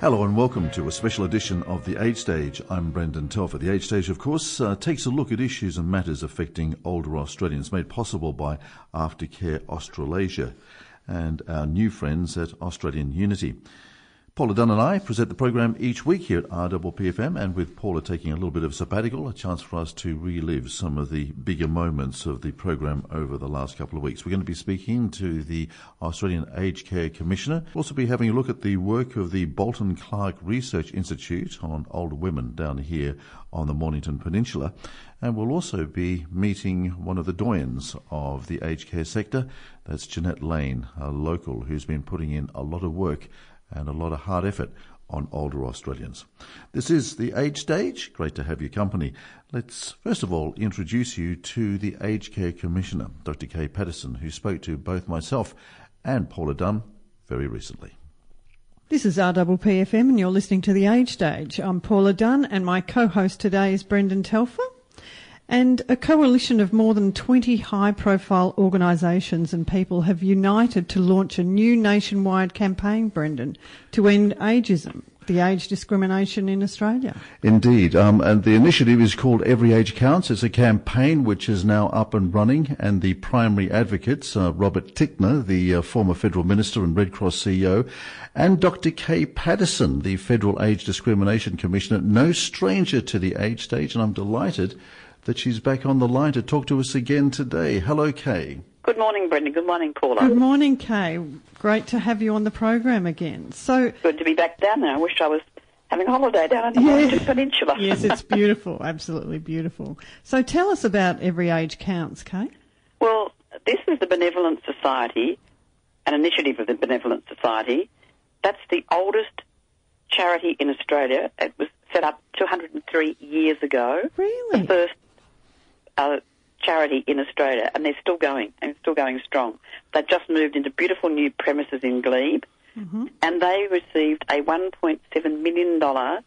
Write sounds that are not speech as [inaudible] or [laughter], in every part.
Hello and welcome to a special edition of The Age Stage. I'm Brendan Telfer. The Age Stage, of course, uh, takes a look at issues and matters affecting older Australians, made possible by Aftercare Australasia and our new friends at Australian Unity. Paula Dunn and I present the program each week here at RPPFM, and with Paula taking a little bit of sabbatical, a chance for us to relive some of the bigger moments of the program over the last couple of weeks. We're going to be speaking to the Australian Aged Care Commissioner. We'll also be having a look at the work of the Bolton Clarke Research Institute on older women down here on the Mornington Peninsula. And we'll also be meeting one of the doyens of the aged care sector. That's Jeanette Lane, a local who's been putting in a lot of work and a lot of hard effort on older Australians. This is the Age Stage. Great to have your company. Let's first of all introduce you to the Aged Care Commissioner, Dr. Kay Patterson, who spoke to both myself and Paula Dunn very recently. This is RPPFM and you're listening to The Age Stage. I'm Paula Dunn and my co-host today is Brendan Telfer. And a coalition of more than 20 high profile organisations and people have united to launch a new nationwide campaign, Brendan, to end ageism, the age discrimination in Australia. Indeed. Um, and the initiative is called Every Age Counts. It's a campaign which is now up and running, and the primary advocates, uh, Robert Tickner, the uh, former federal minister and Red Cross CEO, and Dr. Kay Patterson, the federal age discrimination commissioner, no stranger to the age stage, and I'm delighted that she's back on the line to talk to us again today. Hello, Kay. Good morning, Brendan. Good morning, Paula. Good morning, Kay. Great to have you on the program again. So good to be back down there. I wish I was having a holiday down on the Mornington Peninsula. [laughs] yes, it's beautiful, absolutely beautiful. So tell us about Every Age Counts, Kay. Well, this is the Benevolent Society, an initiative of the Benevolent Society. That's the oldest charity in Australia. It was set up 203 years ago. Really? The first uh, charity in Australia, and they're still going and still going strong. They've just moved into beautiful new premises in Glebe, mm-hmm. and they received a $1.7 million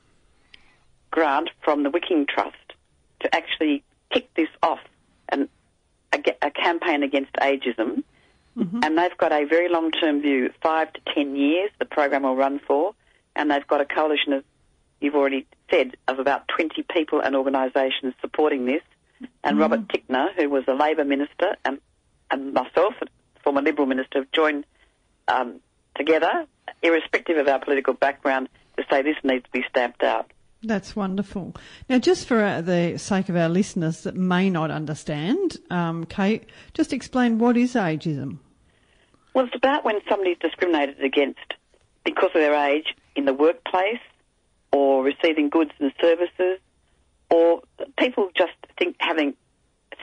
grant from the Wicking Trust to actually kick this off and a, a campaign against ageism. Mm-hmm. And they've got a very long term view, five to ten years, the program will run for. And they've got a coalition of, you've already said, of about 20 people and organisations supporting this and mm. Robert Tickner, who was a Labor minister, and, and myself, a former Liberal minister, have joined um, together, irrespective of our political background, to say this needs to be stamped out. That's wonderful. Now, just for uh, the sake of our listeners that may not understand, um, Kate, just explain what is ageism. Well, it's about when somebody's discriminated against because of their age in the workplace or receiving goods and services or people just think having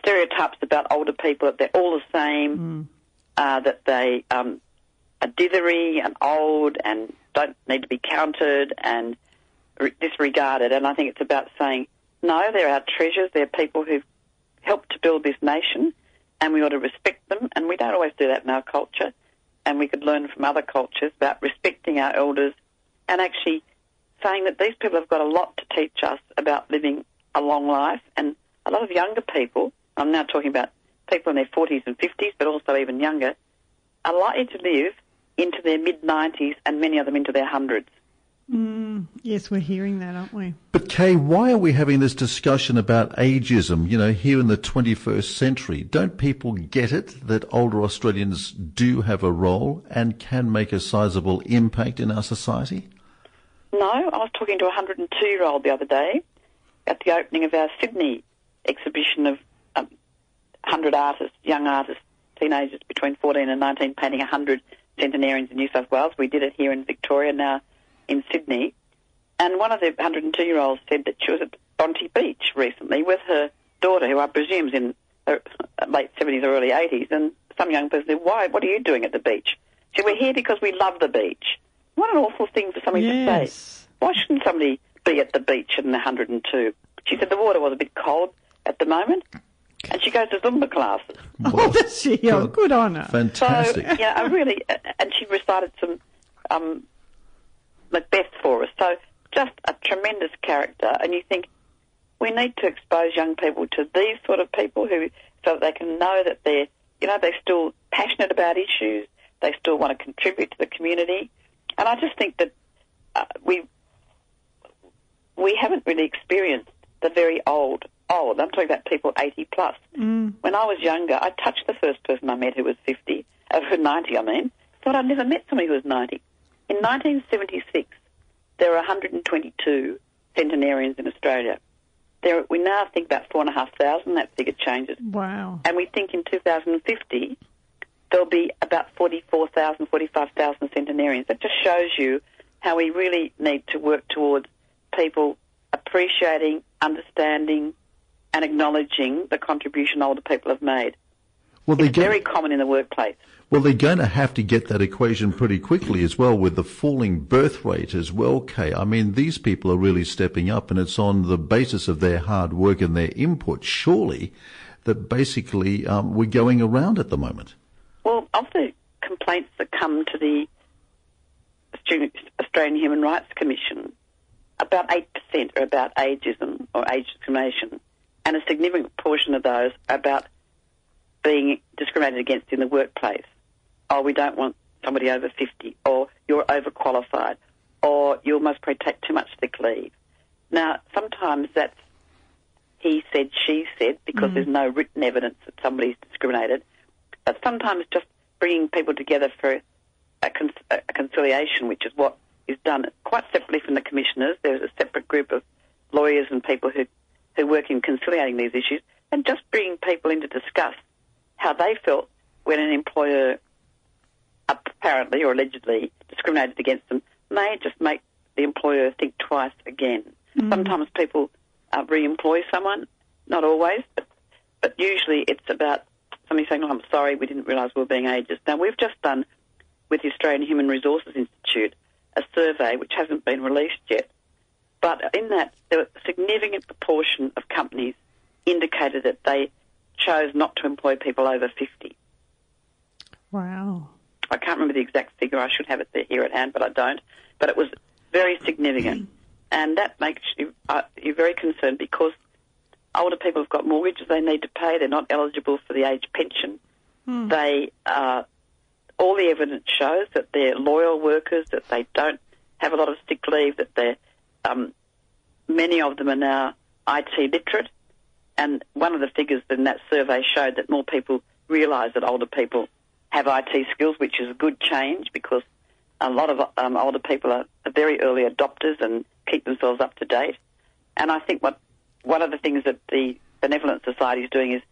stereotypes about older people that they're all the same, mm. uh, that they um, are dithery and old and don't need to be counted and re- disregarded. And I think it's about saying, no, they're our treasures. They're people who've helped to build this nation, and we ought to respect them. And we don't always do that in our culture. And we could learn from other cultures about respecting our elders and actually saying that these people have got a lot to teach us about living a long life, and a lot of younger people, I'm now talking about people in their 40s and 50s, but also even younger, are likely to live into their mid 90s and many of them into their hundreds. Mm, yes, we're hearing that, aren't we? But Kay, why are we having this discussion about ageism, you know, here in the 21st century? Don't people get it that older Australians do have a role and can make a sizable impact in our society? No, I was talking to a 102 year old the other day at the opening of our Sydney exhibition of um, 100 artists, young artists, teenagers between 14 and 19, painting 100 centenarians in New South Wales. We did it here in Victoria, now in Sydney. And one of the 102 year olds said that she was at Bondi Beach recently with her daughter, who I presume is in her late 70s or early 80s. And some young person said, Why? What are you doing at the beach? She said, We're here because we love the beach. What an awful thing for somebody yes. to say. Why shouldn't somebody be at the beach in 102. She said the water was a bit cold at the moment. And she goes to Zumba classes. Oh, [laughs] does she? Oh, good on her. Fantastic. So, yeah, I really, and she recited some um, Macbeth for us. So just a tremendous character. And you think we need to expose young people to these sort of people who, so that they can know that they're, you know, they're still passionate about issues. They still want to contribute to the community. And I just think that uh, we we haven't really experienced the very old old. I'm talking about people 80 plus. Mm. When I was younger, I touched the first person I met who was 50, uh, 90. I mean, thought I'd never met somebody who was 90. In 1976, there were 122 centenarians in Australia. There, we now think about four and a half thousand. That figure changes, Wow. and we think in 2050 there'll be about 44,000, 45,000 centenarians. That just shows you how we really need to work towards people appreciating, understanding, and acknowledging the contribution older people have made. Well, they're very common in the workplace. well, they're going to have to get that equation pretty quickly as well with the falling birth rate as well, Kay. I mean, these people are really stepping up and it's on the basis of their hard work and their input, surely, that basically um, we're going around at the moment. Well, of the complaints that come to the Australian Human Rights Commission, about 8% are about ageism or age discrimination, and a significant portion of those are about being discriminated against in the workplace. Oh, we don't want somebody over 50, or you're overqualified, or you must probably take too much sick leave. Now, sometimes that's he said, she said, because mm. there's no written evidence that somebody's discriminated. But sometimes just bringing people together for a, con- a conciliation, which is what is done quite separately from the commissioners. There's a separate group of lawyers and people who, who work in conciliating these issues, and just bringing people in to discuss how they felt when an employer apparently or allegedly discriminated against them may just make the employer think twice again. Sometimes people uh, re-employ someone, not always, but, but usually it's about somebody saying, oh, I'm sorry, we didn't realise we were being ageist. Now, we've just done with the Australian Human Resources Institute survey which hasn't been released yet, but in that, there was a significant proportion of companies indicated that they chose not to employ people over 50. Wow. I can't remember the exact figure. I should have it there here at hand, but I don't. But it was very significant, [clears throat] and that makes you uh, you're very concerned because older people have got mortgages they need to pay. They're not eligible for the age pension. They uh, all the evidence shows that they're loyal workers, that they don't have a lot of sick leave, that they're um, many of them are now IT literate. And one of the figures in that survey showed that more people realise that older people have IT skills, which is a good change because a lot of um, older people are, very early adopters and keep themselves up to date. And I think what one of the things that the Benevolent Society is doing is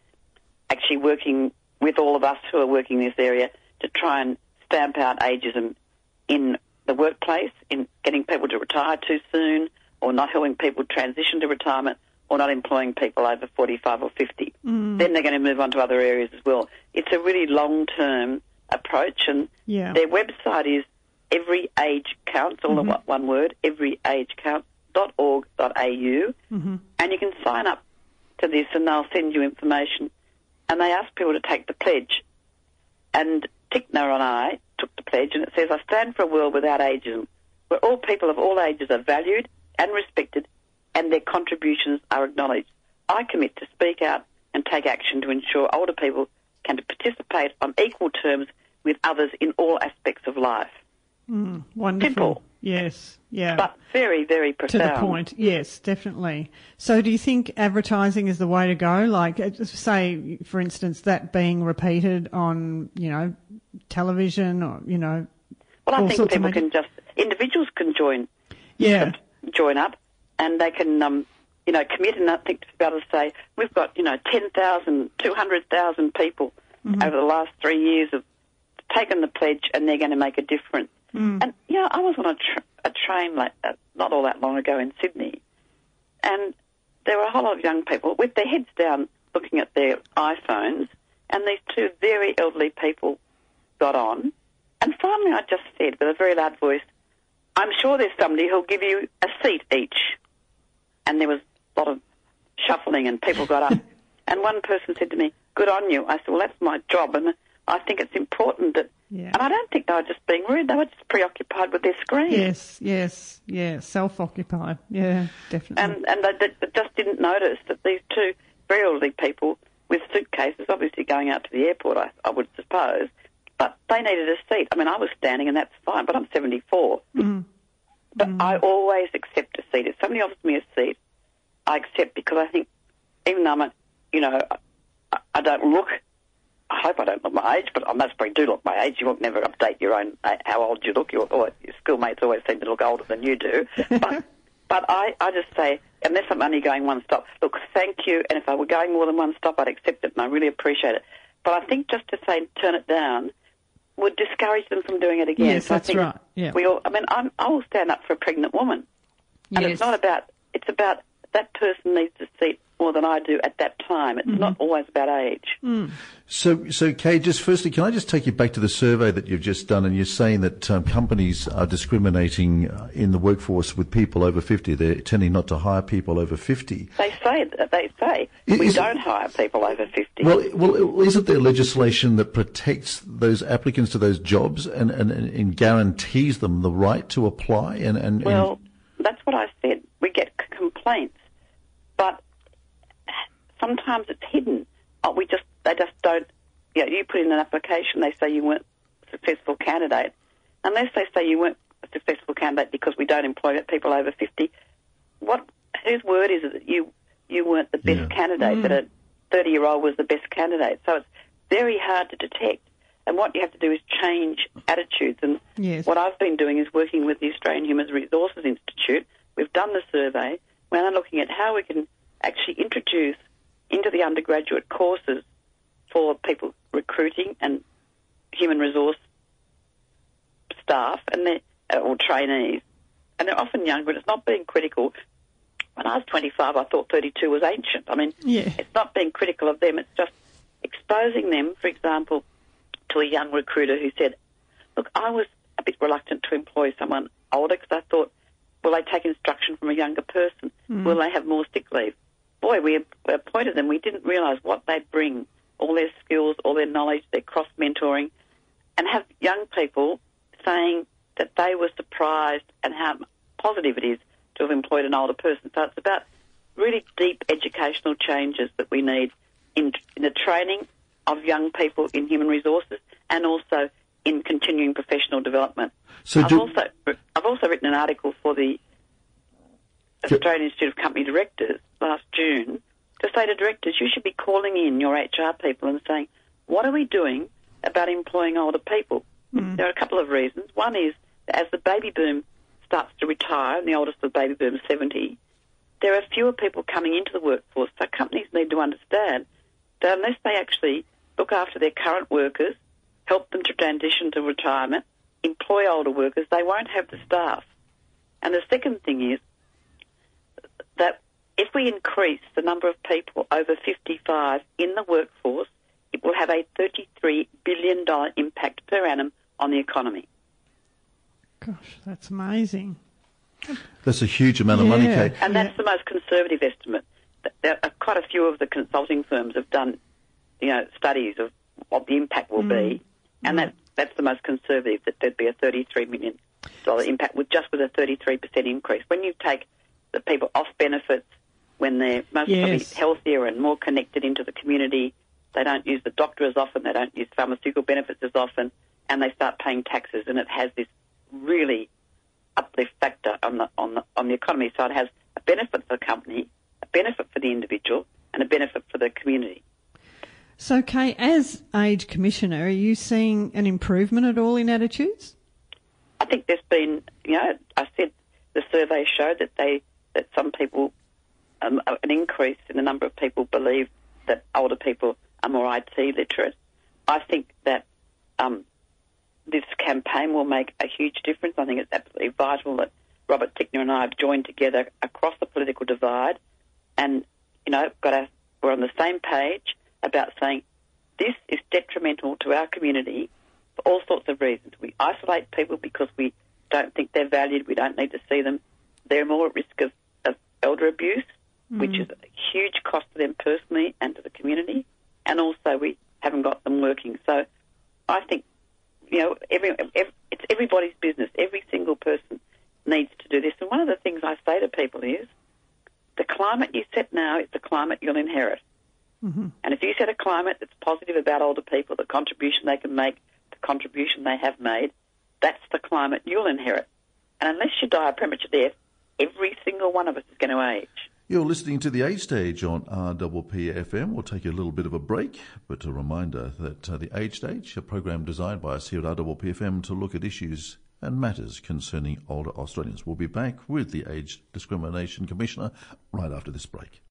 actually working with all of us who are working in this area to try and stamp out ageism in the workplace, in getting people to retire too soon, or not helping people transition to retirement, or not employing people over 45 or 50. Mm. Then they're going to move on to other areas as well. It's a really long-term approach, and Yeah. their website is Every Age Counts, all in mm-hmm. one- word, everyagecounts.org.au, mm-hmm. and you can sign up to this, and they'll send you information. And they ask people to take the pledge. And Tickner and I took the pledge, and it says, I stand for a world without ageism, where all people of all ages are valued and respected, and their contributions are acknowledged. I commit to speak out and take action to ensure older people can participate on equal terms with others in all aspects of life. Wonderful. Simple. Yes. Yeah. But very, very profound. to the point. Yes, definitely. So, do you think advertising is the way to go? Like, uh, say, for instance, that being repeated on, you know, television or, you know, Well, I think people can just, individuals can join yeah, join up and they can, um, you know, commit and I think to be able to say, we've got, you know, 10,000, 200,000 people over the last three years have taken the pledge and they're going to make a difference. And, you know, I was on a, tr- a train like, uh, not all that long ago in Sydney and there were a whole lot of young people with their heads down looking at their iPhones and these two very elderly people got on and finally I just said with a very loud voice, I'm sure there's somebody who'll give you a seat each. And there was a lot of shuffling and people got up. [laughs] and one person said to me, good on you. I said, well, that's my job. And I think it's important that, Yeah. and I don't think they were just being rude. They were just preoccupied with their screen. yes, yes, yeah, self-occupied. Yeah, definitely. And, and they, they just didn't notice that these two very elderly people with suitcases, obviously going out to the airport, I, I would suppose, but they needed a seat. I mean, I was standing and that's fine, but I'm 74. Mm-hmm. But mm-hmm. I always accept a seat. If somebody offers me a seat, I accept because I think, even though I'm, a, you know, I, I don't look. I hope I don't look my age, but I most probably do look my age. You won't never update your own uh, how old you look. Your, or your schoolmates always seem to look older than you do. [laughs] But but I, I just say, unless I'm only going one stop, look, thank you. And if I were going more than one stop, I'd accept it, and I really appreciate it. But I think just to say turn it down would discourage them from doing it again. Yes, so I that's right. Yeah. We all, I mean, I'm, I will stand up for a pregnant woman. And Yes. it's not about, it's about that person needs a seat more than I do at that time. It's not always about age. So, so Kay, just firstly, can I just take you back to the survey that you've just done, and you're saying that um, companies are discriminating uh, in the workforce with people over 50. They're tending not to hire people over 50. They say, they say, Is- we is don't hire people over 50. Well, well, isn't there legislation that protects those applicants to those jobs and, and, and guarantees them the right to apply? And, and, Well, that's what I said. We get complaints, but sometimes it's hidden. Oh, we just they just don't. Yeah, you put in an application. They say you weren't a successful candidate, unless they say you weren't a successful candidate because we don't employ people over fifty. What whose word is it that you you weren't the best Yeah. candidate? That a mm. thirty year old was the best candidate. So it's very hard to detect. And what you have to do is change attitudes. And Yes. what I've been doing is working with the Australian Human Resources Institute. We've done the survey. We're now looking at how we can actually introduce into the undergraduate courses for people recruiting and human resource staff and they uh, or trainees, and they're often young, but it's not being critical. When I was 25, I thought 32 was ancient. I mean, Yeah. it's not being critical of them. It's just exposing them, for example, to a young recruiter who said, "Look, I was a bit reluctant to employ someone older because I thought, will they take instruction from a younger person? Mm. Will they have more sick leave?" Boy, we appointed them. We didn't realise what they bring, all their skills, all their knowledge, their cross mentoring, and have young people saying that they were surprised and how positive it is to have employed an older person. So it's about really deep educational changes that we need in, in the training of young people in human resources and also in continuing professional development. So I've do- also I've also written an article for the Australian Institute of Company Directors last June to say to directors, you should be calling in your HR people and saying, what are we doing about employing older people? Hmm. There are a couple of reasons. One is as the baby boom starts to retire, and the oldest of the baby boom is 70, there are fewer people coming into the workforce. So companies need to understand that unless they actually look after their current workers, help them to transition to retirement, employ older workers, they won't have the staff. And the second thing is that if we increase the number of people over 55 in the workforce, it will have a $33 billion impact per annum on the economy. Gosh, that's amazing. that's a huge amount of money, Yeah. And that's the most conservative estimate. There are quite a few of the consulting firms have done, you know, studies of what the impact will mm. be, and mm. that that's the most conservative. That there'd be a thirty-three million dollar impact with just with a thirty-three percent increase. When you take the people off benefits, when they're most Yes. probably healthier and more connected into the community, they don't use the doctor as often, they don't use pharmaceutical benefits as often, and they start paying taxes, and it has this really uplift factor on the on the on the economy. So it has a benefit for the company, a benefit for the individual, and a benefit for the community. So, Kay, as Age Commissioner, are you seeing an improvement at all in attitudes? I think there's been, you know, I said the survey showed that they that some people, um, an increase in the number of people believe that older people are more IT literate. I think that um, this campaign will make a huge difference. I think it's absolutely vital that Robert Tickner and I have joined together across the political divide, and you know, got a, we're on the same page about saying this is detrimental to our community for all sorts of reasons. We isolate people because we don't think they're valued. We don't need to see them. They're more at risk of elder abuse, which hmm. is a huge cost to them personally and to the community. And also, we haven't got them working. So, I think you know, every, ev it's everybody's business. Every single person needs to do this. And one of the things I say to people is, the climate you set now is the climate you'll inherit. Mm-hmm. And if you set a climate that's positive about older people, the contribution they can make, the contribution they have made, that's the climate you'll inherit. And unless you die a premature death, every single one of us is going to age. You're listening to the Age Stage on RPPFM. We'll take a little bit of a break, but a reminder that uh, the Age Stage, a program designed by us here at RPPFM to look at issues and matters concerning older Australians. We'll be back with the Age Discrimination Commissioner right after this break.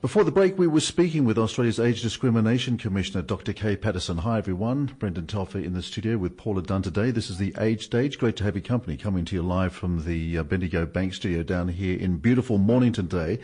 Before the break, we were speaking with Australia's Age Discrimination Commissioner, Dr. Kay Patterson. Hi, everyone. Brendan Telfer in the studio with Paula Dunn today. This is the Age Stage. Great to have your company coming to you live from the uh, Bendigo Bank Studio down here in beautiful Mornington today.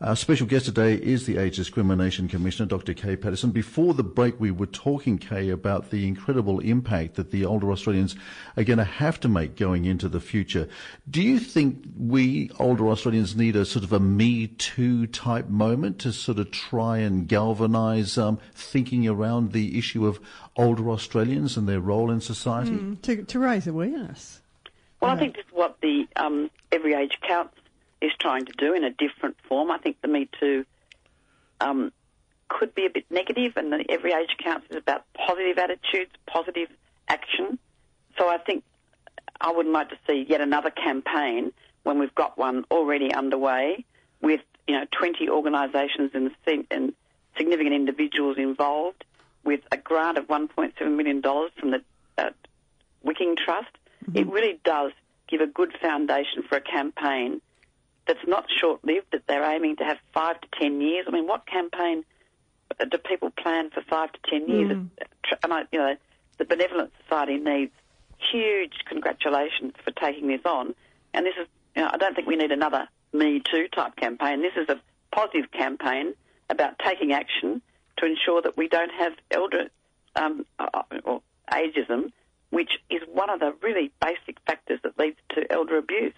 Our special guest today is the Age Discrimination Commissioner, Dr. Kay Patterson. Before the break, we were talking, Kay, about the incredible impact that the older Australians are going to have to make going into the future. Do you think we older Australians need a sort of a Me Too type moment to sort of try and galvanise um, thinking around the issue of older Australians and their role in society? Mm, to, to raise awareness. Well, yeah. I think this is what the um, Every Age Counts is trying to do in a different form. I think the Me Too um, could be a bit negative, and the Every Age Counts is about positive attitudes, positive action. So I think I wouldn't like to see yet another campaign when we've got one already underway with you know 20 organisations and, and significant individuals involved, with a grant of 1.7 million dollars from the uh, Wicking Trust. Mm-hmm. It really does give a good foundation for a campaign that's not short-lived. That they're aiming to have five to ten years. I mean, what campaign do people plan for five to ten years? Mm. And I, you know, the Benevolent Society needs huge congratulations for taking this on. And this is, you know, I don't think we need another Me Too type campaign. This is a positive campaign about taking action to ensure that we don't have elder um, uh, or ageism, which is one of the really basic factors that leads to elder abuse.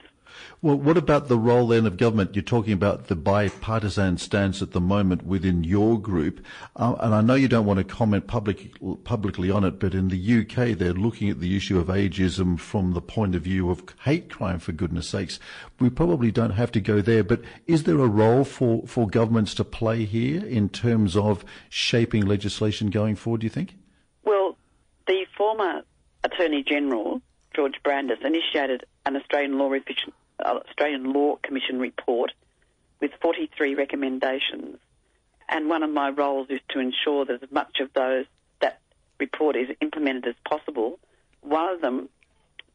Well, what about the role then of government? You're talking about the bipartisan stance at the moment within your group, uh, and I know you don't want to comment public, publicly on it, but in the UK they're looking at the issue of ageism from the point of view of hate crime, for goodness sakes. We probably don't have to go there, but is there a role for, for governments to play here in terms of shaping legislation going forward, do you think? Well, the former Attorney General George Brandis initiated an Australian Law, uh, Australian Law Commission report with 43 recommendations. And one of my roles is to ensure that as much of those that report is implemented as possible. One of them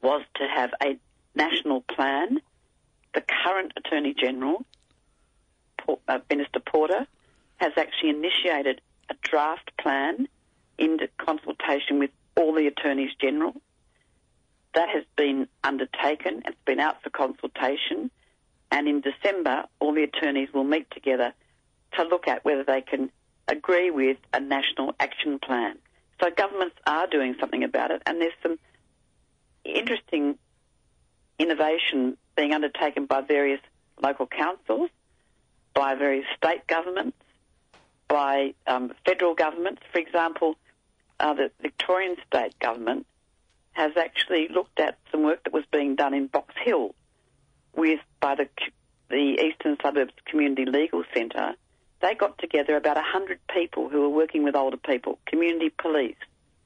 was to have a national plan. The current Attorney General, uh, Minister Porter, has actually initiated a draft plan in consultation with all the attorneys general that has been undertaken. It's been out for consultation. And in December, all the attorneys will meet together to look at whether they can agree with a national action plan. So governments are doing something about it, and there's some interesting innovation being undertaken by various local councils, by various state governments, by um, federal governments. For example, uh, the Victorian state government has actually looked at some work that was being done in Box Hill with by the the Eastern Suburbs Community Legal Centre. They got together about 100 people who were working with older people, community police,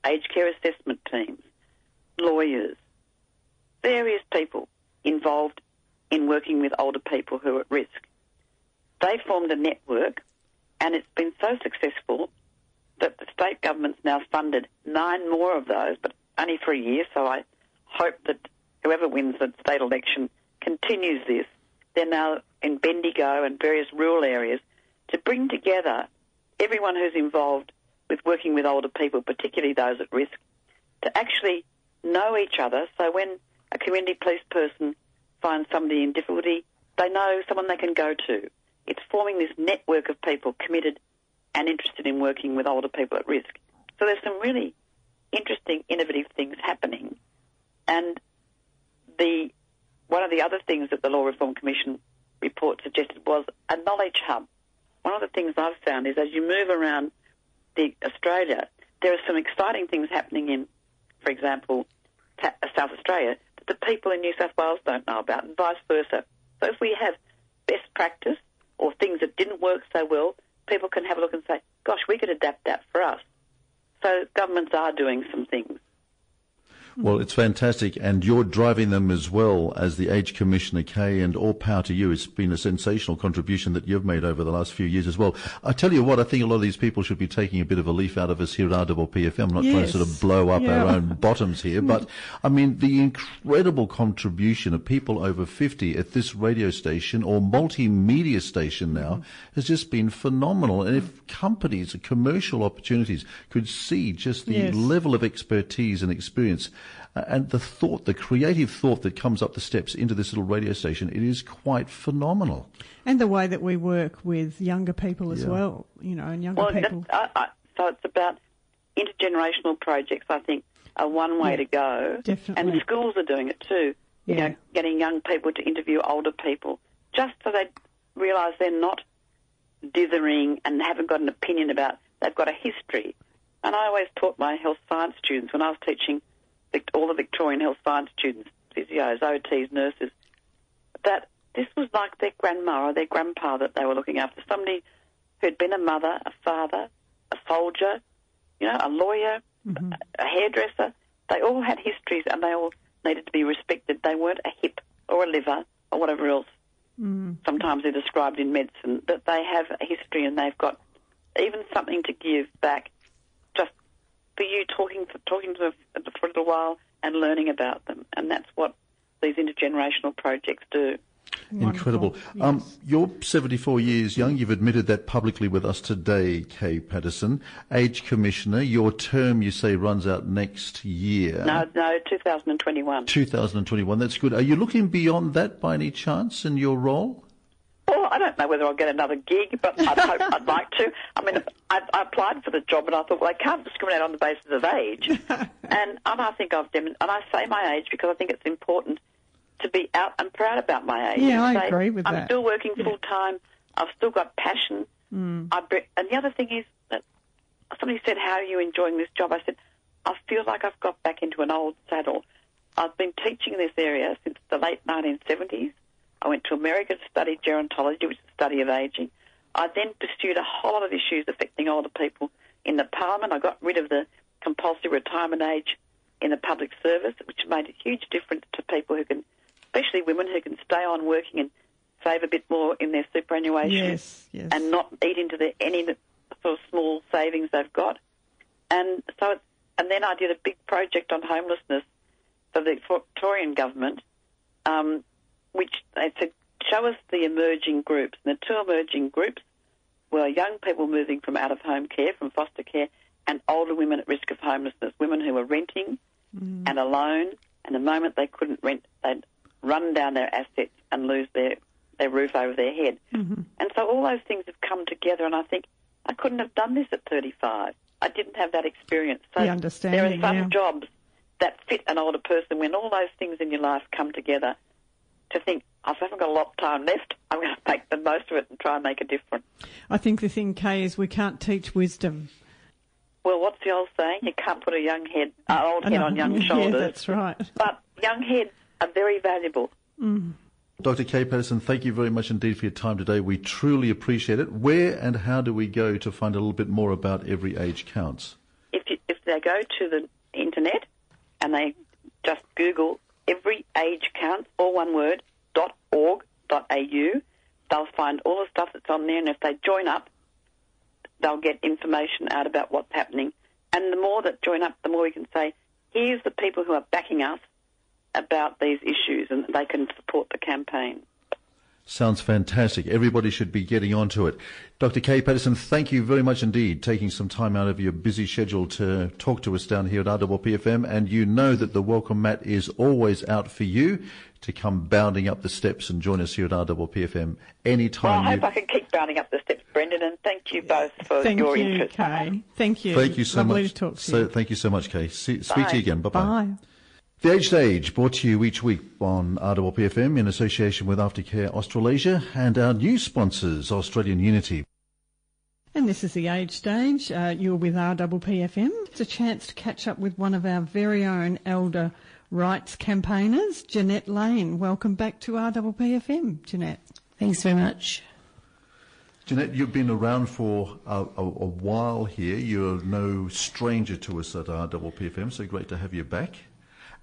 aged care assessment teams, lawyers, various people involved in working with older people who are at risk. They formed a network, and it's been so successful that the state government's now funded nine more of those, but only for a year, so I hope that whoever wins the state election continues this. They're now in Bendigo and various rural areas to bring together everyone who's involved with working with older people, particularly those at risk, to actually know each other. So when a community police person finds somebody in difficulty, they know someone they can go to. It's forming this network of people committed and interested in working with older people at risk. So there's some really interesting, innovative things happening. And the one of the other things that the Law Reform Commission report suggested was a knowledge hub. One of the things I've found is as you move around the Australia, there are some exciting things happening in, for example, ta- uh, South Australia that the people in New South Wales don't know about, and vice versa. So if we have best practice or things that didn't work so well, people can have a look and say, "Gosh, we could adapt that for us." So governments are doing some things. Well, it's fantastic, and you're driving them as well as the Age Commissioner, Kay, and all power to you. It's been a sensational contribution that you've made over the last few years as well. I tell you what, I think a lot of these people should be taking a bit of a leaf out of us here at RPPFM. I'm not trying to sort of blow up Yeah. our own bottoms here, but mm. I mean, the incredible contribution of people over 50 at this radio station or multimedia station now mm. has just been phenomenal. And if companies, commercial opportunities could see just the Yes. level of expertise and experience and the thought, the creative thought that comes up the steps into this little radio station, it is quite phenomenal. And the way that we work with younger people as Yeah. well, you know, and younger Well, people. I, I, so it's about intergenerational projects. I think are one way Yeah, to go, definitely. and schools are doing it too. You know, getting young people to interview older people, just so they realise they're not dithering and haven't got an opinion about. They've got a history. And I always taught my health science students when I was teaching Vic- all the Victorian health science students, physios, OTs, nurses, that this was like their grandma or their grandpa that they were looking after. Somebody who'd been a mother, a father, a soldier, you know, a lawyer, mm-hmm. a hairdresser. They all had histories and they all needed to be respected. They weren't a hip or a liver or whatever else. Mm. Sometimes they're described in medicine, that they have a history and they've got even something to give back for you talking for, talking to them for a little while and learning about them. And that's what these intergenerational projects do. Incredible. Wonderful, Um, you're 74 years young. You've admitted that publicly with us today, Kay Patterson. Age Commissioner, your term, you say, runs out next year. No, no, 2021. 2021. That's good. Are you looking beyond that by any chance in your role? Well, I don't know whether I'll get another gig, but I'd [laughs] hope I'd like to. I mean, I, I applied for the job, and I thought, well, I can't discriminate on the basis of age, [laughs] and and I think I've dem- and I say my age because I think it's important to be out and proud about my age. Yeah, and I say, agree with that. I'm still working full time. I've still got passion. Mm. I bre- and the other thing is that somebody said, "How are you enjoying this job?" I said, "I feel like I've got back into an old saddle. I've been teaching in this area since the late 1970s. I went to America to study gerontology, which is the study of aging. I then pursued a whole lot of issues affecting older people in the Parliament. I got rid of the compulsory retirement age in the public service, which made a huge difference to people who can, especially women who can stay on working and save a bit more in their superannuation Yes, yes. and not eat into the, any sort of small savings they've got. And so, and then I did a big project on homelessness for the Victorian government, um, which they said show us the emerging groups. And the two emerging groups were young people moving from out of home care, from foster care, and older women at risk of homelessness, women who were renting mm. and alone, and the moment they couldn't rent, they'd run down their assets and lose their, their roof over their head. Mm-hmm. And so all those things have come together, and I think I couldn't have done this at 35. I didn't have that experience. So The there are some yeah. jobs that fit an older person when all those things in your life come together to think, I've haven't got a lot of time left. I'm going to make the most of it and try and make a difference. I think the thing, Kay, is we can't teach wisdom. Well, what's the old saying? You can't put a young head, an old head on young [laughs] shoulders. Yeah, that's right. But young heads are very valuable. Mm. Dr. Kay Patterson, thank you very much indeed for your time today. We truly appreciate it. Where and how do we go to find a little bit more about Every Age Counts? If you, if they go to the internet and they just Google every age counts, all one word, dot org dot au, they'll find all the stuff that's on there. And if they join up, they'll get information out about what's happening. And the more that join up, the more we can say, here's the people who are backing us about these issues, and they can support the campaign. Sounds fantastic. Everybody should be getting onto it. Dr. Kay Patterson, thank you very much indeed, taking some time out of your busy schedule to talk to us down here at RPPFM. And you know that the welcome mat is always out for you to come bounding up the steps and join us here at RPPFM Well, anytime. I hope you- I can keep bounding up the steps, Brendan, and thank you both for Thank your you, interest. Kay. Thank you. Thank you so Lovely much. to talk to so, you. Thank you so much, Kay. See, speak to you again. Bye-bye. Bye. The Age Stage brought to you each week on RPPFM in association with Aftercare Australasia and our new sponsors, Australian Unity. And this is the age stage. Uh, you're with RPPFM. It's a chance to catch up with one of our very own elder rights campaigners, Jeanette Lane. Welcome back to RPPFM, Jeanette. Thanks very much. Jeanette, you've been around for a, a, a while here. You're no stranger to us at RPPFM, so great to have you back.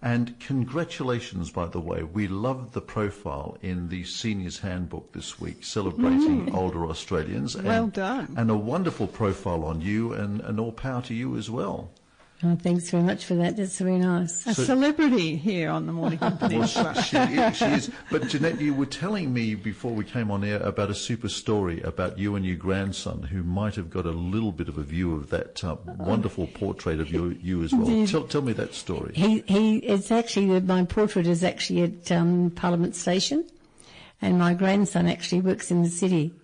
And congratulations, by the way. We loved the profile in the Seniors Handbook this week, celebrating mm. older Australians. And, Well done. And a wonderful profile on you, and, and all power to you as well. Oh, thanks very much for that. That's very nice. A So- celebrity here on the Mornington Well, Peninsula. she, she, is, she is. But Jeanette, you were telling me before we came on air about a super story about you and your grandson, who might have got a little bit of a view of that uh, wonderful portrait of you, you as well. Tell, tell me that story. He, he, it's actually, my portrait is actually at um, Parliament Station, and my grandson actually works in the city,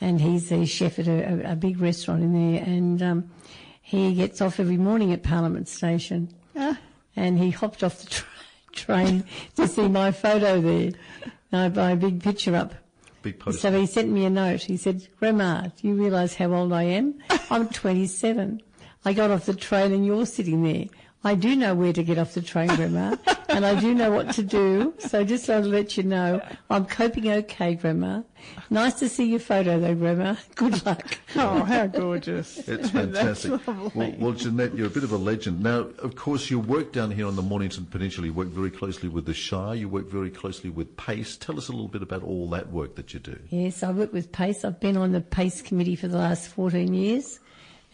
and he's a chef at a, a, a big restaurant in there, and um, he gets off every morning at Parliament Station, Ah. and he hopped off the tra- train to see my photo there. And I buy a big picture up. Big poster. So he sent me a note. He said, Grandma, do you realise how old I am? I'm [laughs] 27. I got off the train and you're sitting there. I do know where to get off the train, Grandma, and I do know what to do. So just so to let you know, I'm coping okay, Grandma. Nice to see your photo though, Grandma. Good luck. Oh, how gorgeous. [laughs] It's fantastic. lovely. well, well, Jeanette, you're a bit of a legend. Now, of course, you work down here on the Mornington Peninsula. You work very closely with the Shire. You work very closely with PACE. Tell us a little bit about all that work that you do. Yes, I work with PACE. I've been on the PACE committee for the last 14 years,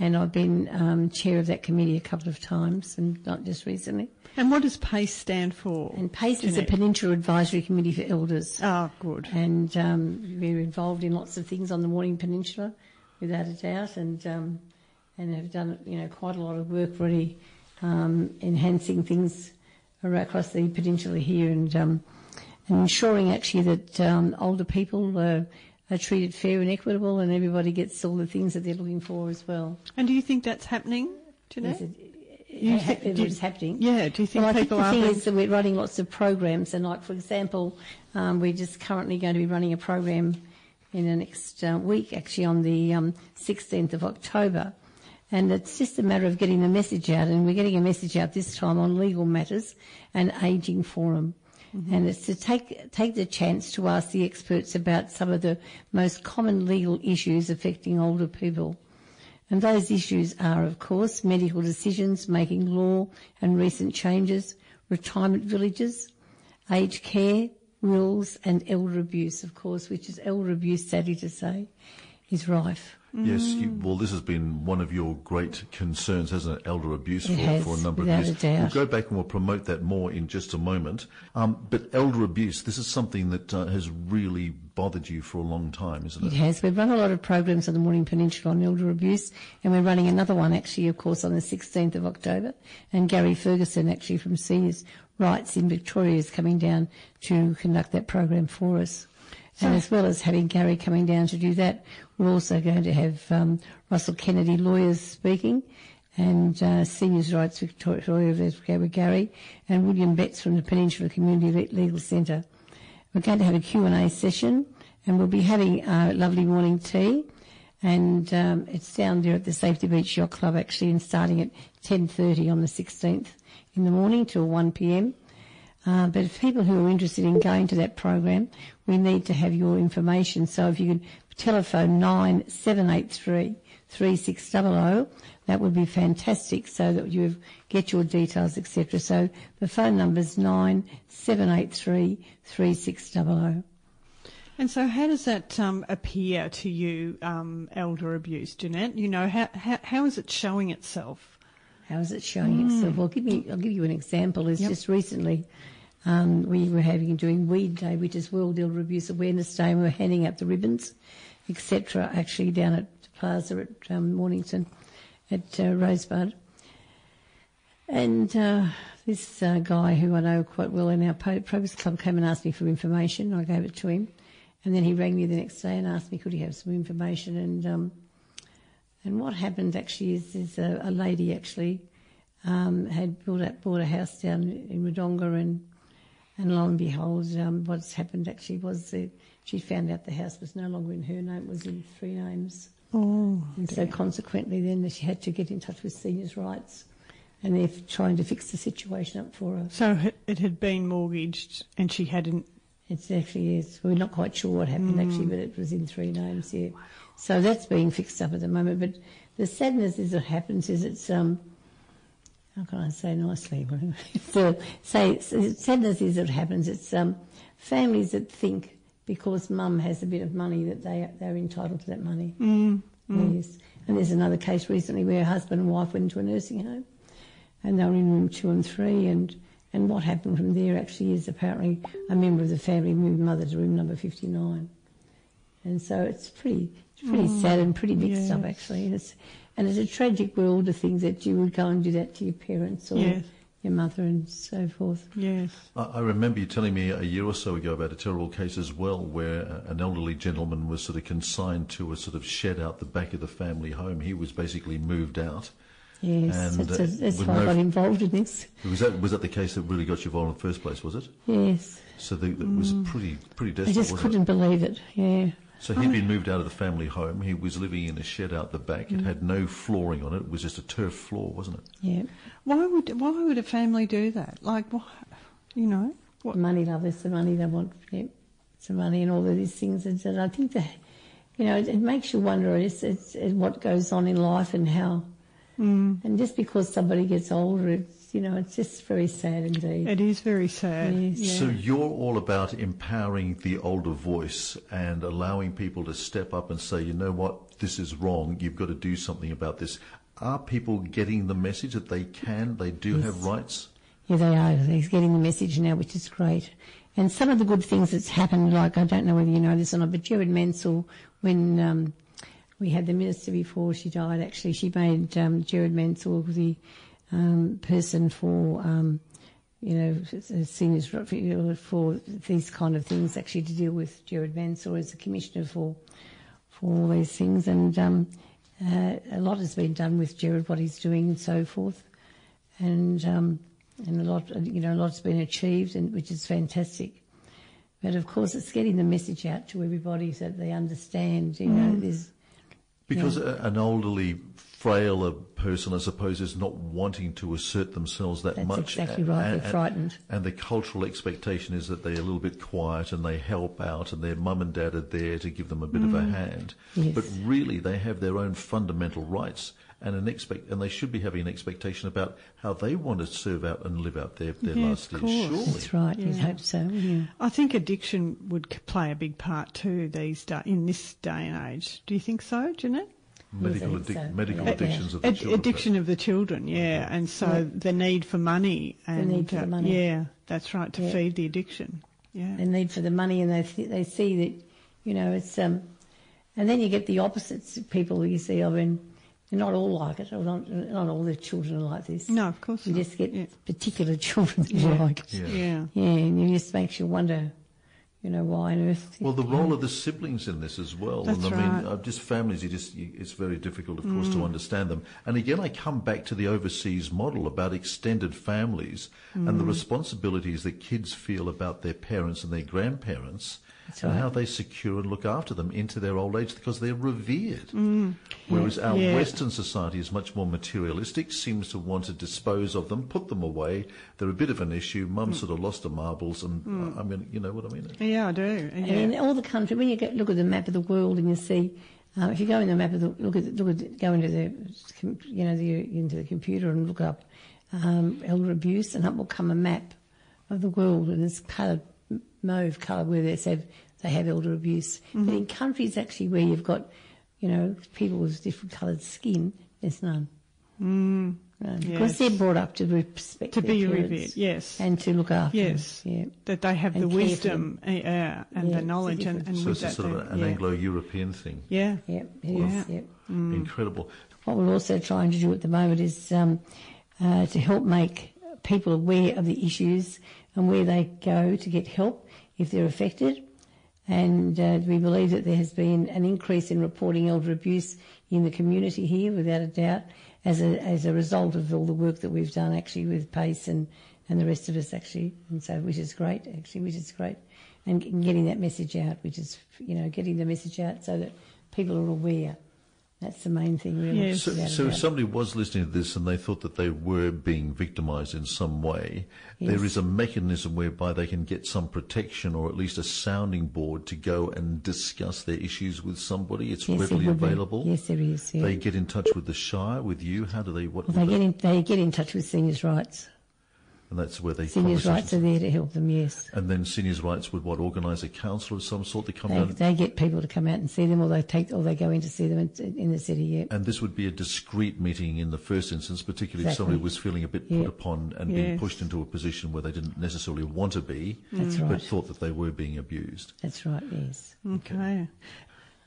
and I've been um, chair of that committee a couple of times, and not just recently. And what does PACE stand for? And PACE is a Peninsula Advisory Committee for Elders. Oh, good. and um, we're involved in lots of things on the Mornington Peninsula, without a doubt, and um, and have done you know quite a lot of work really um, enhancing things across the peninsula here, and um, and ensuring actually that um, older people are, are treated fair and equitable, and everybody gets all the things that they're looking for as well. And do you think that's happening, Jeanette? It, You ha- think- do you- it's happening. Yeah, do you think well, I think the thing is that we're running lots of programs, and like for example, um, we're just currently going to be running a program in the next uh, week, actually on the um, 16th of October, and it's just a matter of getting the message out, and we're getting a message out this time on legal matters and ageing forum. Mm-hmm. And it's to take take the chance to ask the experts about some of the most common legal issues affecting older people. And those issues are, of course, medical decisions, making law and recent changes, retirement villages, aged care, wills, and elder abuse, of course, which is elder abuse, sadly to say, is rife. Yes, you, well, this has been one of your great concerns, hasn't it? Elder abuse It for, has, for a number of a years. doubt. We'll go back and we'll promote that more in just a moment. Um, but elder abuse, this is something that uh, has really bothered you for a long time, isn't It it? has. We've run a lot of programs on the Mornington Peninsula on elder abuse, and we're running another one actually, of course, on the 16th of October. And Gary Ferguson, actually from Seniors Rights in Victoria, is coming down to conduct that program for us. And as well as having Gary coming down to do that, we're also going to have um, Russell Kennedy lawyers speaking, and uh, Seniors Rights Victoria Gary, and William Betts from the Peninsula Community Legal Centre. We're going to have a Q&A session and we'll be having a lovely morning tea and um, it's down there at the Safety Beach Yacht Club actually and starting at 10.30 on the 16th in the morning till 1pm. Uh, but if people who are interested in going to that program, we need to have your information. So if you could telephone 9783 3600, that would be fantastic so that you get your details, etc. So the phone number is 9783 3600. And so, how does that um, appear to you, um, elder abuse, Jeanette? You know, how, how how is it showing itself? How is it showing itself? Well, give me, I'll give you an example. Is Yep. just recently um, we were having doing Weed Day, which is World Elder Abuse Awareness Day, and we were handing out the ribbons, etc. Actually, down at the Plaza at um, Mornington, at uh, Rosebud, and uh, this uh, guy who I know quite well in our Probus Club came and asked me for information. I gave it to him, and then he rang me the next day and asked me could he have some information and. Um, and what happened actually is, is a, a lady actually um, had built up, bought a house down in Wodonga and and lo and behold, um, what's happened actually was that she found out the house was no longer in her name, it was in three names. Oh, And so consequently then she had to get in touch with Seniors Rights and they're trying to fix the situation up for her. so it- it had been mortgaged, and she hadn't. It's actually, is. we're not quite sure what happened actually, but it was in three names, yeah. So that's being fixed up at the moment. But the sadness is what happens is it's, um, how can I say nicely? [laughs] so, say, sadness is what happens. It's um, families that think because mum has a bit of money that they they're entitled to that money. Mm, Yes. And there's another case recently where a husband and wife went into a nursing home, and they were in room two and three, and and what happened from there actually is apparently a member of the family moved mother to room number 59. And so it's pretty, it's pretty sad and pretty mixed up actually. And it's, and it's a tragic world to think that you would go and do that to your parents or Yes. Your mother and so forth. Yes. I I remember you telling me a year or so ago about a terrible case as well, where uh, an elderly gentleman was sort of consigned to a sort of shed out the back of the family home. He was basically moved out. Yes, And, that's, uh, that's with how I got involved in this. Was that was that the case that really got you involved in the first place? Was it? Yes. So the, it was pretty pretty desperate. I desperate. just wasn't couldn't believe it. Yeah. It? So he'd been moved out of the family home. He was living in a shed out the back. Mm. It had no flooring on it. It was just a turf floor, wasn't it? Yeah. Why would why would a family do that? Like, why, you know, what? money love it's the money they want yeah, it's the money and all of these things and, and I think that you know it, it makes you wonder it's, it's, it's what goes on in life and how Mm, and just because somebody gets older it's you know it's just very sad indeed it is very sad. Yes. Yeah. So you're all about empowering the older voice and allowing people to step up and say, you know what, this is wrong. You've got to do something about this. Are people getting the message that they can, they do have rights? yeah they are they're getting the message now which is great and some of the good things that's happened like I don't know whether you know this or not but Gerard Mansour when um, we had the minister before she died actually she made um, Gerard Mansour the um, person for um, you know, seniors for these kind of things actually to deal with Gerard Mansour as the commissioner for for all these things, and um, uh, a lot has been done with Gerard, what he's doing, and so forth, and um, and a lot, you know, a lot's been achieved, and which is fantastic. But of course, it's getting the message out to everybody so that they understand. You know, there's Because a, an elderly, frailer person, I suppose, is not wanting to assert themselves that That's much. exactly right. They're frightened. And the cultural expectation is that they're a little bit quiet and they help out and their mum and dad are there to give them a bit of a hand. Mm. Yes. But really, they have their own fundamental rights and an expect, and they should be having an expectation about how they want to serve out and live out their, their Yeah, last years. course. Surely. that's right. You'd hope so. Yeah. I think addiction would play a big part too these da- in this day and age. Do you think so, Jeanette? Medical, Yes, addic- so. medical Yeah. addictions of the Ad- children. addiction of the children, yeah, and so Yeah. the need for money and need for the uh, money. yeah, that's right to Yeah. feed the addiction. Yeah, the need for the money, and they th- they see that, you know, it's um, and then you get the opposites. People you see, I mean, they're not all like it, or not, not all the children are like this. no, of course you not. just get yeah. particular [laughs] children that Yeah. like it. Yeah. yeah. Yeah, and it just makes you wonder, you know, why on earth. Well, the role of the siblings in this as well. That's and I mean, right. uh, just families, you just, you, it's very difficult, of course, to understand them. And again, I come back to the overseas model about extended families and the responsibilities that kids feel about their parents and their grandparents That's and right. how they secure and look after them into their old age because they're revered. Whereas our Yeah. Western society is much more materialistic, seems to want to dispose of them, put them away. They're a bit of an issue. Mum sort of lost her marbles, and uh, I mean, you know what I mean? Yeah, I do. And Yeah. in all the country, when you get, look at the map of the world and you see, uh, if you go in the map of the, look at, look at, go into the, you know, the, into the computer and look up um, elder abuse, and up will come a map of the world, and it's coloured mauve colour where they say they have elder abuse. But in countries actually where you've got, you know, people with different coloured skin, there's none. Mm, No, Yes. Because they're brought up to respect to their be parents revered, yes, and to look after. Yes. them. Yeah. that they have and the wisdom uh, and Yeah, the knowledge, and, and So with it's a that, sort of an yeah. Anglo-European thing. yeah, Yep, it Yeah. is, yep. Incredible. What we're also trying to do at the moment is um, uh, to help make people aware of the issues and where they go to get help if they're affected. And uh, we believe that there has been an increase in reporting elder abuse in the community here, without a doubt, as a as a result of all the work that we've done actually with Pace and, and the rest of us actually, and so which is great actually, which is great, and getting that message out, which is you know getting the message out so that people are aware That's the main thing, really. Yes. So, so if somebody was listening to this and they thought that they were being victimised in some way, there Yes. is a mechanism whereby they can get some protection or at least a sounding board to go and discuss their issues with somebody. It's Yes, there readily would be. available. Yes, there is. Yeah. They get in touch with the Shire, with you. How do they? What? Well, they get in. They get in touch with seniors' rights. And that's where they Seniors' rights are there to help them. Yes. And then seniors' rights would what organise a council of some sort to come They, down. they get people to come out and see them, or they take, or they go in to see them in, in the city. Yeah. And this would be a discreet meeting in the first instance, particularly if somebody was feeling a bit Yeah. put upon and being pushed into a position where they didn't necessarily want to be, That's but right. thought that they were being abused. That's right. Yes. Okay.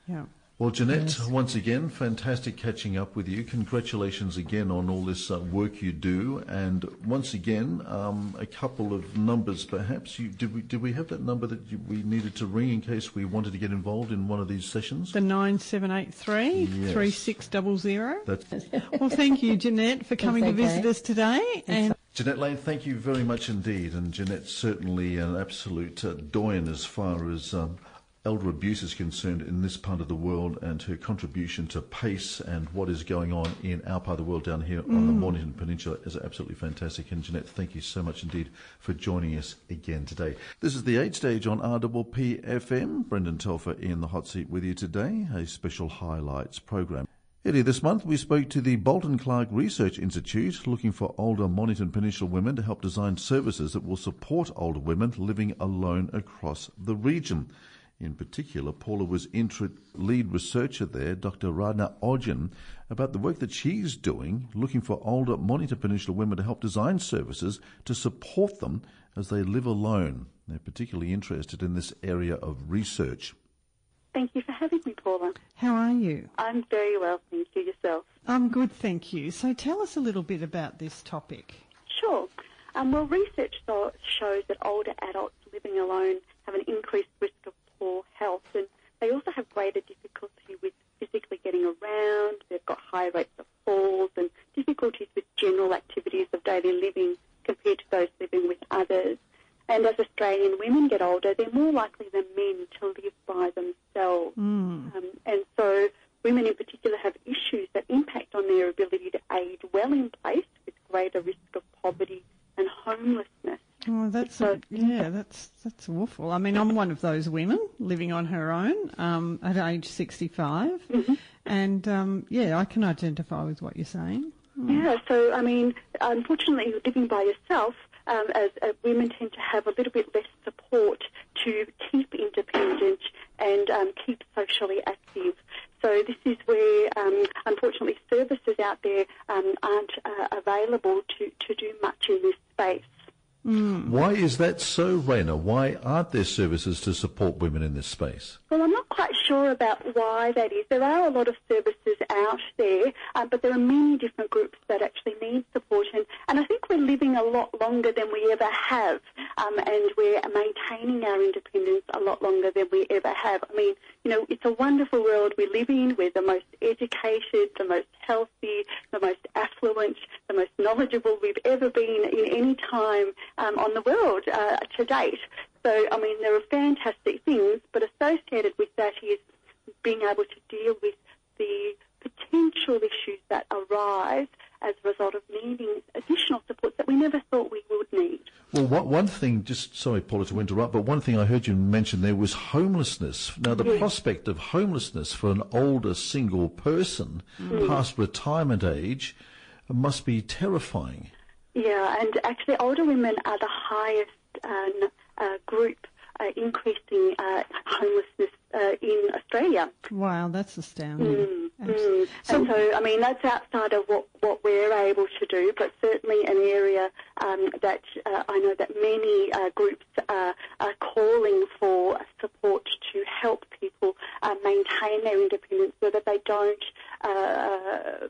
Yeah. Well, Jeanette, once again, fantastic catching up with you. Congratulations again on all this uh, work you do. And once again, um, a couple of numbers perhaps. You, did, we, did we have that number that you, we needed to ring in case we wanted to get involved in one of these sessions? The 9783 Yes. 3600. That's [laughs] Well, thank you, Jeanette, for coming to visit us today. And Jeanette Lane, thank you very much indeed. And Jeanette's certainly an absolute uh, doyen as far as um, elder abuse is concerned in this part of the world and her contribution to PACE and what is going on in our part of the world down here on the mm. Mornington Peninsula is absolutely fantastic. And Jeanette, thank you so much indeed for joining us again today. This is the Age Stage on RPP FM. Brendan Telfer in the hot seat with you today, a special highlights program. Earlier this month, we spoke to the Bolton Clarke Research Institute looking for older Mornington Peninsula women to help design services that will support older women living alone across the region. In particular, Paula was inter- lead researcher there, Dr. Rajna Ogrin, about the work that she's doing looking for older Mornington Peninsula women to help design services to support them as they live alone. They're particularly interested in this area of research. Thank you for having me, Paula. how are you? I'm very well, thank you. Yourself? I'm good, thank you. So tell us a little bit about this topic. Sure. Um, well, research so- shows that older adults living alone have an increased risk of poor health, and they also have greater difficulty with physically getting around. They've got high rates of falls and difficulties with general activities of daily living compared to those living with others. And as Australian women get older, they're more likely than men to live by themselves. Um, and so women in particular have issues that impact on their ability to age well in place with greater risk of poverty and homelessness. Oh, that's So- yeah, that's that's awful. I mean, I'm one of those women living on her own um, at age 65, and um, yeah, I can identify with what you're saying. Yeah, so I mean, unfortunately, living by yourself, um, as uh, women tend to have a little bit less support to keep independent and um, keep socially active. So this is where, um, unfortunately, services out there um, aren't uh, available to, to do much in this space. Why is that so, Rajna? Why aren't there services to support women in this space? Well, I'm not quite sure about why that is. There are a lot of services out there, um, but there are many different groups that actually need support, and, and I think we're living a lot longer than we ever have, um, and we're maintaining our independence a lot longer than we ever have. I mean, you know, it's a wonderful world we live in. We're the most educated, the most healthy, the most affluent, the most knowledgeable we've ever been in any time um, on the world uh, to date. So, I mean, there are fantastic things, but associated with that is being able to deal with the potential issues that arise as a result of needing additional supports that we never thought we would need. Well, one, one thing, just sorry, Paula, to interrupt, but one thing I heard you mention there was homelessness. Now, the prospect of homelessness for an older single person past retirement age must be terrifying. Yeah, and actually, older women are the highest uh, n- uh, group uh, increasing uh, homelessness uh, in Australia. Wow, that's astounding. Mm, Abs- and so, I mean, that's outside of what, what we're able to do, but certainly an area um, that uh, I know that many uh, groups uh, are calling for support to help people uh, maintain their independence so that they don't uh,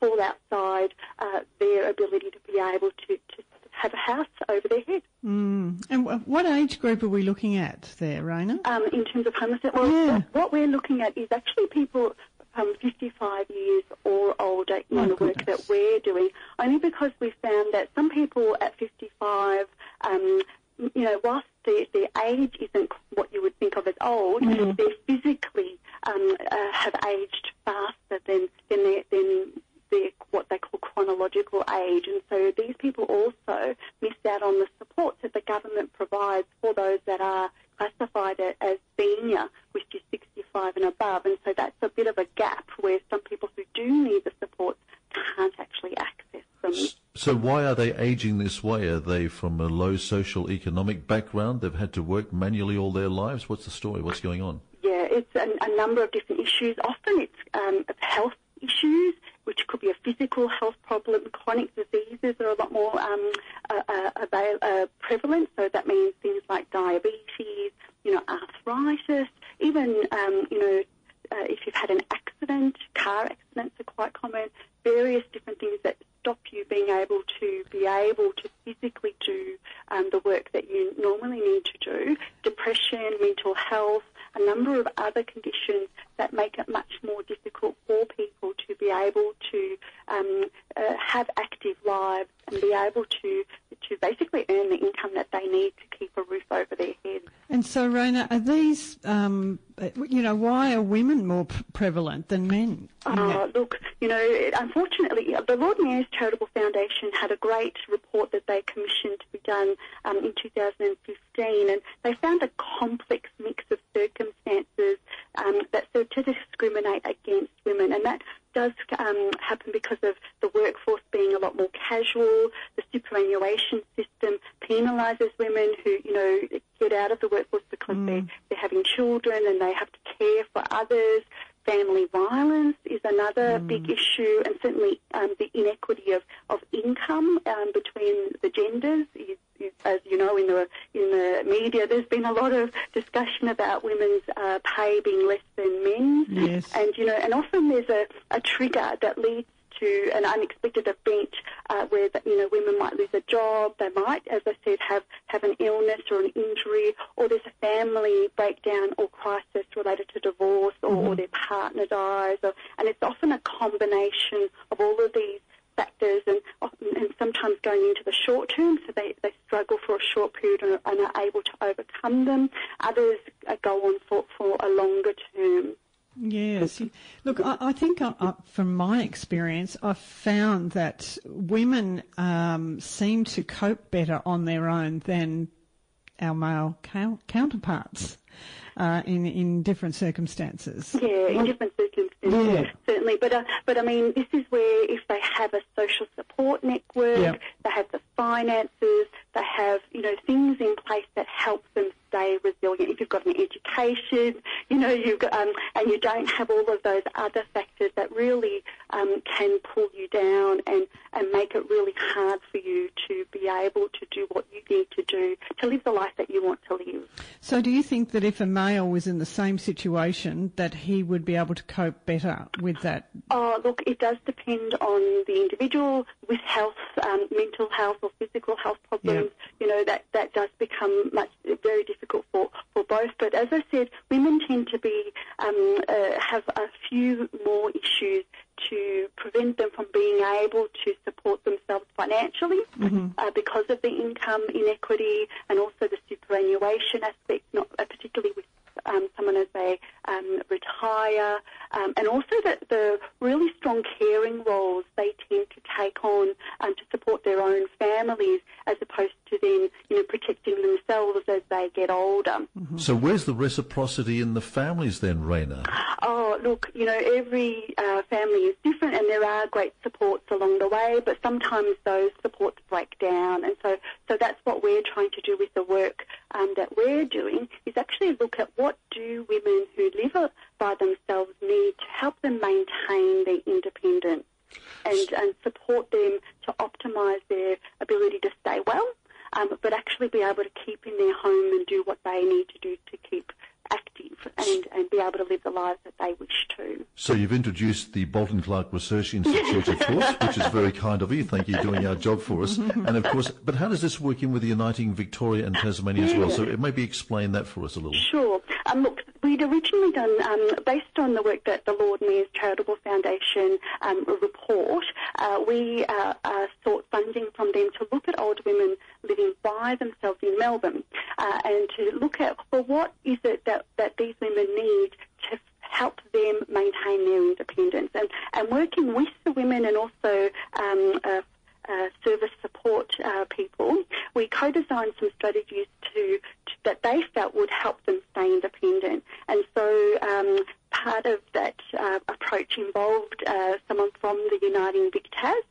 fall outside uh, their ability to be able to, to have a house over their head. And wh- what age group are we looking at there, Rajna? um, in terms of homelessness. Well, Yeah. what we're looking at is actually people um, 55 years or older in My the work goodness. that we're doing, only because we found that some people at 55, um, you know, whilst their, their age isn't what you would think of as old, Mm-hmm. they physically um, uh, have aged faster than 65 and above, and so that's a bit of a gap where some people who do need the support can't actually access them. So why are they aging this way? Are they from a low social economic background? They've had to work manually all their lives? What's the story? What's going on? Yeah, it's a, a number of different issues. Often it's um, health issues, which could be a physical health problem. Chronic diseases are a lot more um, uh, uh, avail- uh, prevalent, so that means things like diabetes, you know, arthritis, even, um, you know, uh, if you've had an accident, car accidents are quite common, various different things that stop you being able to be able to physically do um, the work that you normally need to do. Depression, mental health, a number of other conditions that make it much more difficult for people to be able to um, uh, have active lives and be able to to basically earn the income that they need to keep a roof over their heads. And so, Rajna, are these, um, you know, why are women more p- prevalent than men? Uh, look, you know, unfortunately, the Lord Mayor's Charitable Foundation had a great report that they commissioned to be done um, in 2015, and they found a complex mix of circumstances um, that serve to discriminate against women, and that does um, happen because of the workforce being a lot more casual. The superannuation system penalises women who, you know, get out of the workforce because mm. they're, they're having children and they have to care for others. Family violence is another mm. big issue, and certainly um, the inequity of, of income um, between the genders is, is, as you know, in the in the media, there's been a lot of discussion about women's uh, pay being less than men's, yes. and you know, and often there's a, a trigger that leads to an unexpected event uh, where you know women might lose a job, they might, as I said, have have an illness or an injury, or there's a family breakdown or crisis related to divorce, or, mm-hmm. or their partner dies, or, and it's often a combination of all of these factors and, and sometimes going into the short term, so they, they struggle for a short period and, and are able to overcome them. Others uh, go on for, for a longer term. Yes. Look, I, I think I, I, from my I've found that women um, seem to cope better on their own than our male counterparts uh, in in different circumstances. Yeah, in different circumstances, yeah. certainly. But uh, but I mean, this is where if they have a social support network, yep. they have the finances, they have you know things in place that help them stay resilient. If you've got an education, you know, you've um, and you don't have all of those other factors that really um, can pull you down and, and make it really hard for you to be able to do what you need to do to live the life that you want to live. So do you think that if a male was in the same situation that he would be able to cope better with that? Oh, look, it does depend on the individual with health, um, mental health or physical health problems. You know, that, that does become much, very difficult difficult for, for both. But as I said, women tend to be um, uh, have a few more issues to prevent them from being able to support themselves financially mm-hmm. uh, because of the income inequity and also the superannuation aspect, not uh, particularly with um, someone as they um, retire, um, and also the, the, really strong caring roles they tend to take on um, to support their own families, as opposed to then you know protecting themselves as they get older. Mm-hmm. So where's the reciprocity in the families then, Rajna? Oh, look, you know every uh, family is different, and there are great supports along the way, but sometimes those supports break down, and so so that's what we're trying to do with the work um, that we're doing is actually look at what do women who live by themselves need to help them maintain their independence and, and support them to optimise their ability to stay well, um, but actually be able to keep in their home and do what they need to do to keep active and, and be able to live the lives that they wish to. So you've introduced the Bolton Clarke Research Institute, of course, which is very kind of you. Thank you for doing our job for us. And of course, but how does this work in with Uniting Victoria and Tasmania as well? So it maybe explain that for us a little. Sure. Um, look, we'd originally done, um, based on the work that the Lord Mayor's Charitable Foundation um, report, uh, we uh, uh, sought funding from them to look at older women living by themselves in Melbourne uh, and to look at, well, what is it that, that these women need to help them maintain their independence and, and working with the women and also um, uh, uh, service support uh, people, we co-designed some strategies to, to, that they felt would help them stay independent. And so um, part of that uh, approach involved uh, someone from the Uniting VicTAS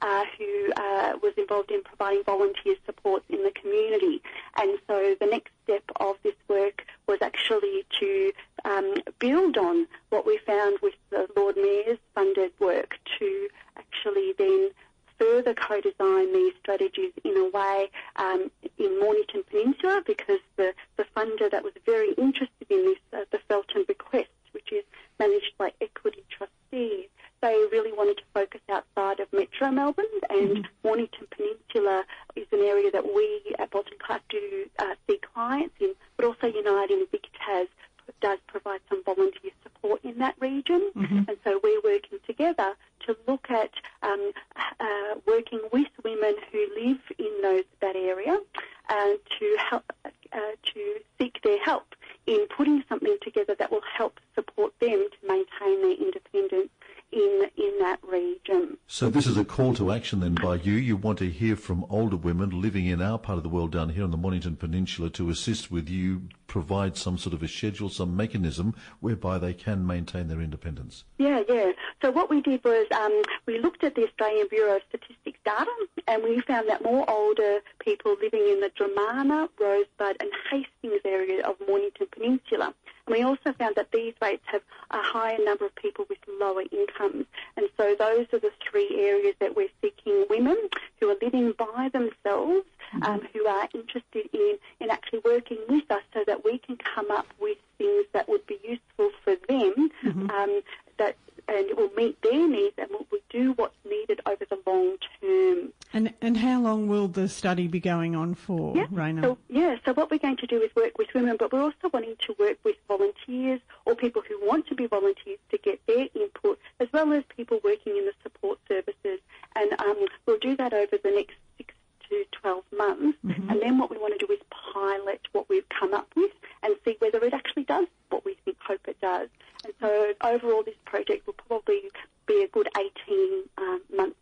uh, who uh, was involved in providing volunteer support in the community. And so the next step of this work was actually to um, build on what we found with the Lord Mayor's funded work to actually then further co-design these strategies in a way um, in Mornington Peninsula because the, the funder that was very interested in this, uh, the Felton Bequest, which is managed by Equity Trustees, they really wanted to focus outside of Metro Melbourne and mm-hmm. Mornington Peninsula is an area that we at Bolton Clarke do uh, see clients in, but also Uniting Vic Tas does provide some volunteer support in that region. Mm-hmm. And so we're working together to look at um, uh, working with women who live in those that area and to help uh, to seek their help in putting something together that will help support them to maintain their independence in in that region. So this is a call to action then by you. You want to hear from older women living in our part of the world down here on the Mornington Peninsula to assist with you provide some sort of a schedule, some mechanism whereby they can maintain their independence. Yeah, yeah. So what we did was um, we looked at the Australian Bureau of Statistics data and we found that more older people living in the Dromana, Rosebud and Hastings area of Mornington Peninsula and we also found that these rates have a higher number of people with lower incomes. So those are the three areas that we're seeking women who are living by themselves, mm-hmm. um, who are interested in, in actually working with us so that we can come up with things that would be useful for them, mm-hmm. um, that and it will meet their needs and will do what's needed over the long term. And and how long will the study be going on for, yeah. Rajna? So what we're going to do is work with women, but we're also wanting to work with volunteers or people who want to be volunteers to get their input, as well as people working in the support services. And um, we'll do that over the next six to 12 months. Mm-hmm. And then what we want to do is pilot what we've come up with and see whether it actually does what we think, hope it does. And so overall, this project will probably be a good 18 um, months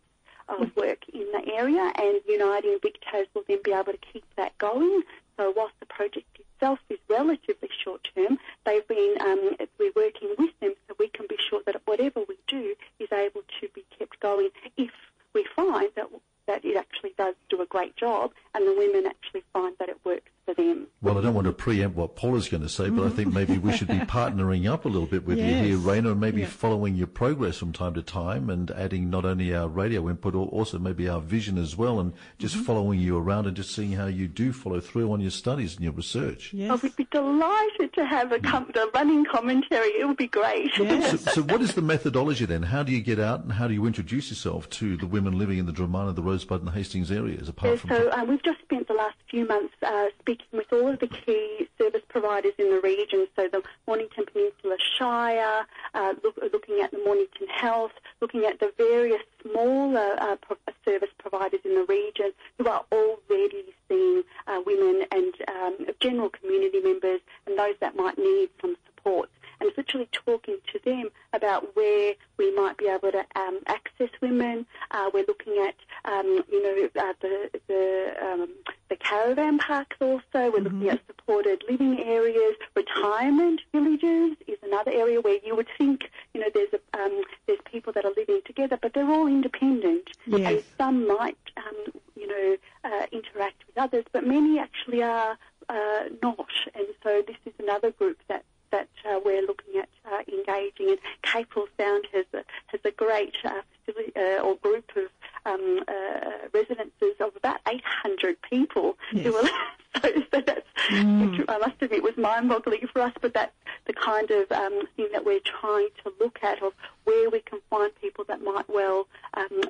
of work in the area, and Uniting VicTAS will then be able to keep that going. So whilst the project itself is relatively short term, they've been um, we're working with them so we can be sure that whatever we do is able to be kept going if we find that that it actually does do a great job and the women actually find that it works for them. Well, I don't want to preempt what Paula's going to say, but I think maybe we should be [laughs] partnering up a little bit with yes. you here, Rajna, and maybe yeah. following your progress from time to time and adding not only our radio input, or also maybe our vision as well, and just mm-hmm. following you around and just seeing how you do follow through on your studies and your research. Yes. I would be delighted to have a, com- a running commentary. It would be great. Yes. so, so, what is the methodology then? How do you get out and how do you introduce yourself to the women living in the Dromana, the Rosebud and the Hastings areas? Apart yeah, from so um, we've just spent the last few months uh, speaking with all of the key service providers in the region, so the Mornington Peninsula Shire, uh, look, looking at the Mornington Health, looking at the various smaller uh, pro- uh, service providers in the region who are already seeing uh, women and um, general community members and those that might need some support and it's literally talking to them about where we might be able to um, access women. Uh, we're looking at, um, you know, uh, the the, um, the caravan parks also. We're mm-hmm. looking at supported living areas, retirement villages is another area where you would think, you know, there's a, um, there's people that are living together, but they're all independent, yes. and some might, um, you know, uh, interact with others, but many actually are uh, not. And so this is another group that that uh, we're looking at uh, engaging And Capel Sound has a, has a great uh, facility, uh, or group of um, uh, residences of about 800 people yes. who are [laughs] so, so that's, mm. I must admit, was mind-boggling for us, but that's the kind of um, thing that we're trying to look at of where we can find people that might well um,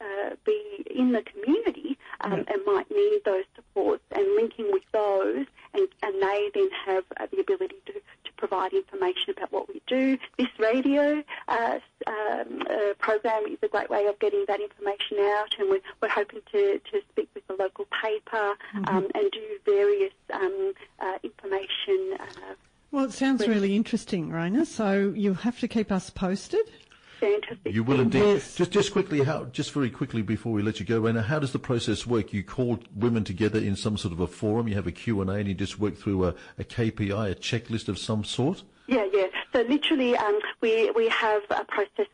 uh, be in the community um, and might need those supports and linking with those and, and they then have uh, the ability to provide information about what we do. This radio uh, um, uh, program is a great way of getting that information out, and we're, we're hoping to, to speak with the local paper mm-hmm. um, and do various um, uh, information. Uh, well, it sounds really interesting, Rajna. So you'll have to keep us posted fantastic. You will indeed. Yes. Just, just quickly, how, just very quickly before we let you go, Rajna, how does the process work? You call women together in some sort of a forum, you have a Q&A and you just work through a, a KPI, a checklist of some sort? Yeah, yeah. So So literally, um, we we have a process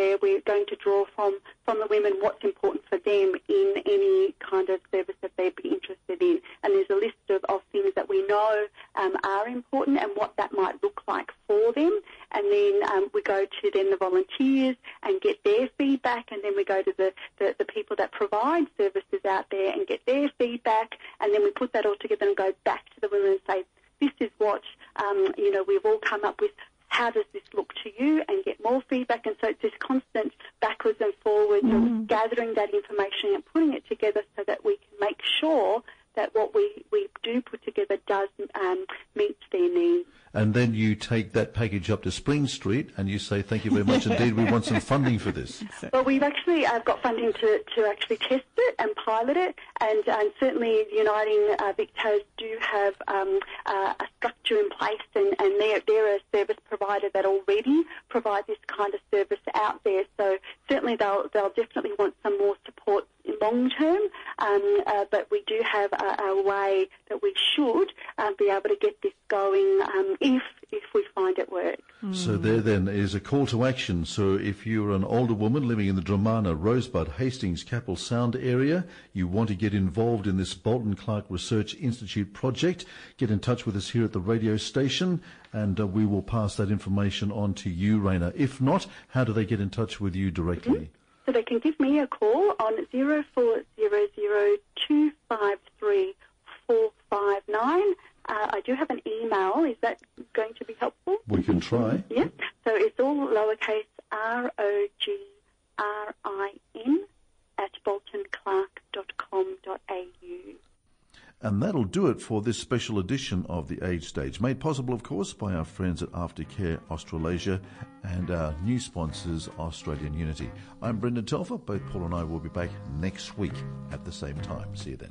where we're going to draw from from the women what's important for them in any kind of service that they'd be interested in, and there's a list of, of things that we know um, are important and what that might look like for them, and then um, we go to then the volunteers and get their feedback, and then we go to the, the, the people that provide services out there and get their feedback, and then we put that all together and go back to the women and say, this is what um, you know we've all come up with. How does this look to you? And get more feedback. And so it's this constant backwards and forwards Mm. of gathering that information and putting it together so that we can make sure that what we, we do put together does um, meet. And then you take that package up to Spring Street and you say, thank you very much indeed, we want some funding for this. [laughs] Well, we've actually uh, got funding to, to actually test it and pilot it, and, and certainly Uniting uh, VicTas do have um, uh, a structure in place, and, and they're, they're a service provider that already provide this kind of service out there. So certainly they'll they'll definitely want some more support long term, um, uh, but we do have a, a way that we should uh, be able to get this going um, if if we find it works. So there then is a call to action. So if you're an older woman living in the Dromana, Rosebud, Hastings, Capel Sound area, you want to get involved in this Bolton Clarke Research Institute project, get in touch with us here at the radio station and uh, we will pass that information on to you, Rajna. If not, how do they get in touch with you directly? So they can give me a call on 0400253459. Uh, I do have an email. Is that going to be helpful? We can try. Yeah. So it's all lowercase r o g r i n at boltonclarke.com.au. And that'll do it for this special edition of the Age Stage, made possible, of course, by our friends at Aftercare Australasia and our new sponsors, Australian Unity. I'm Brendan Telfer. Both Paul and I will be back next week at the same time. See you then.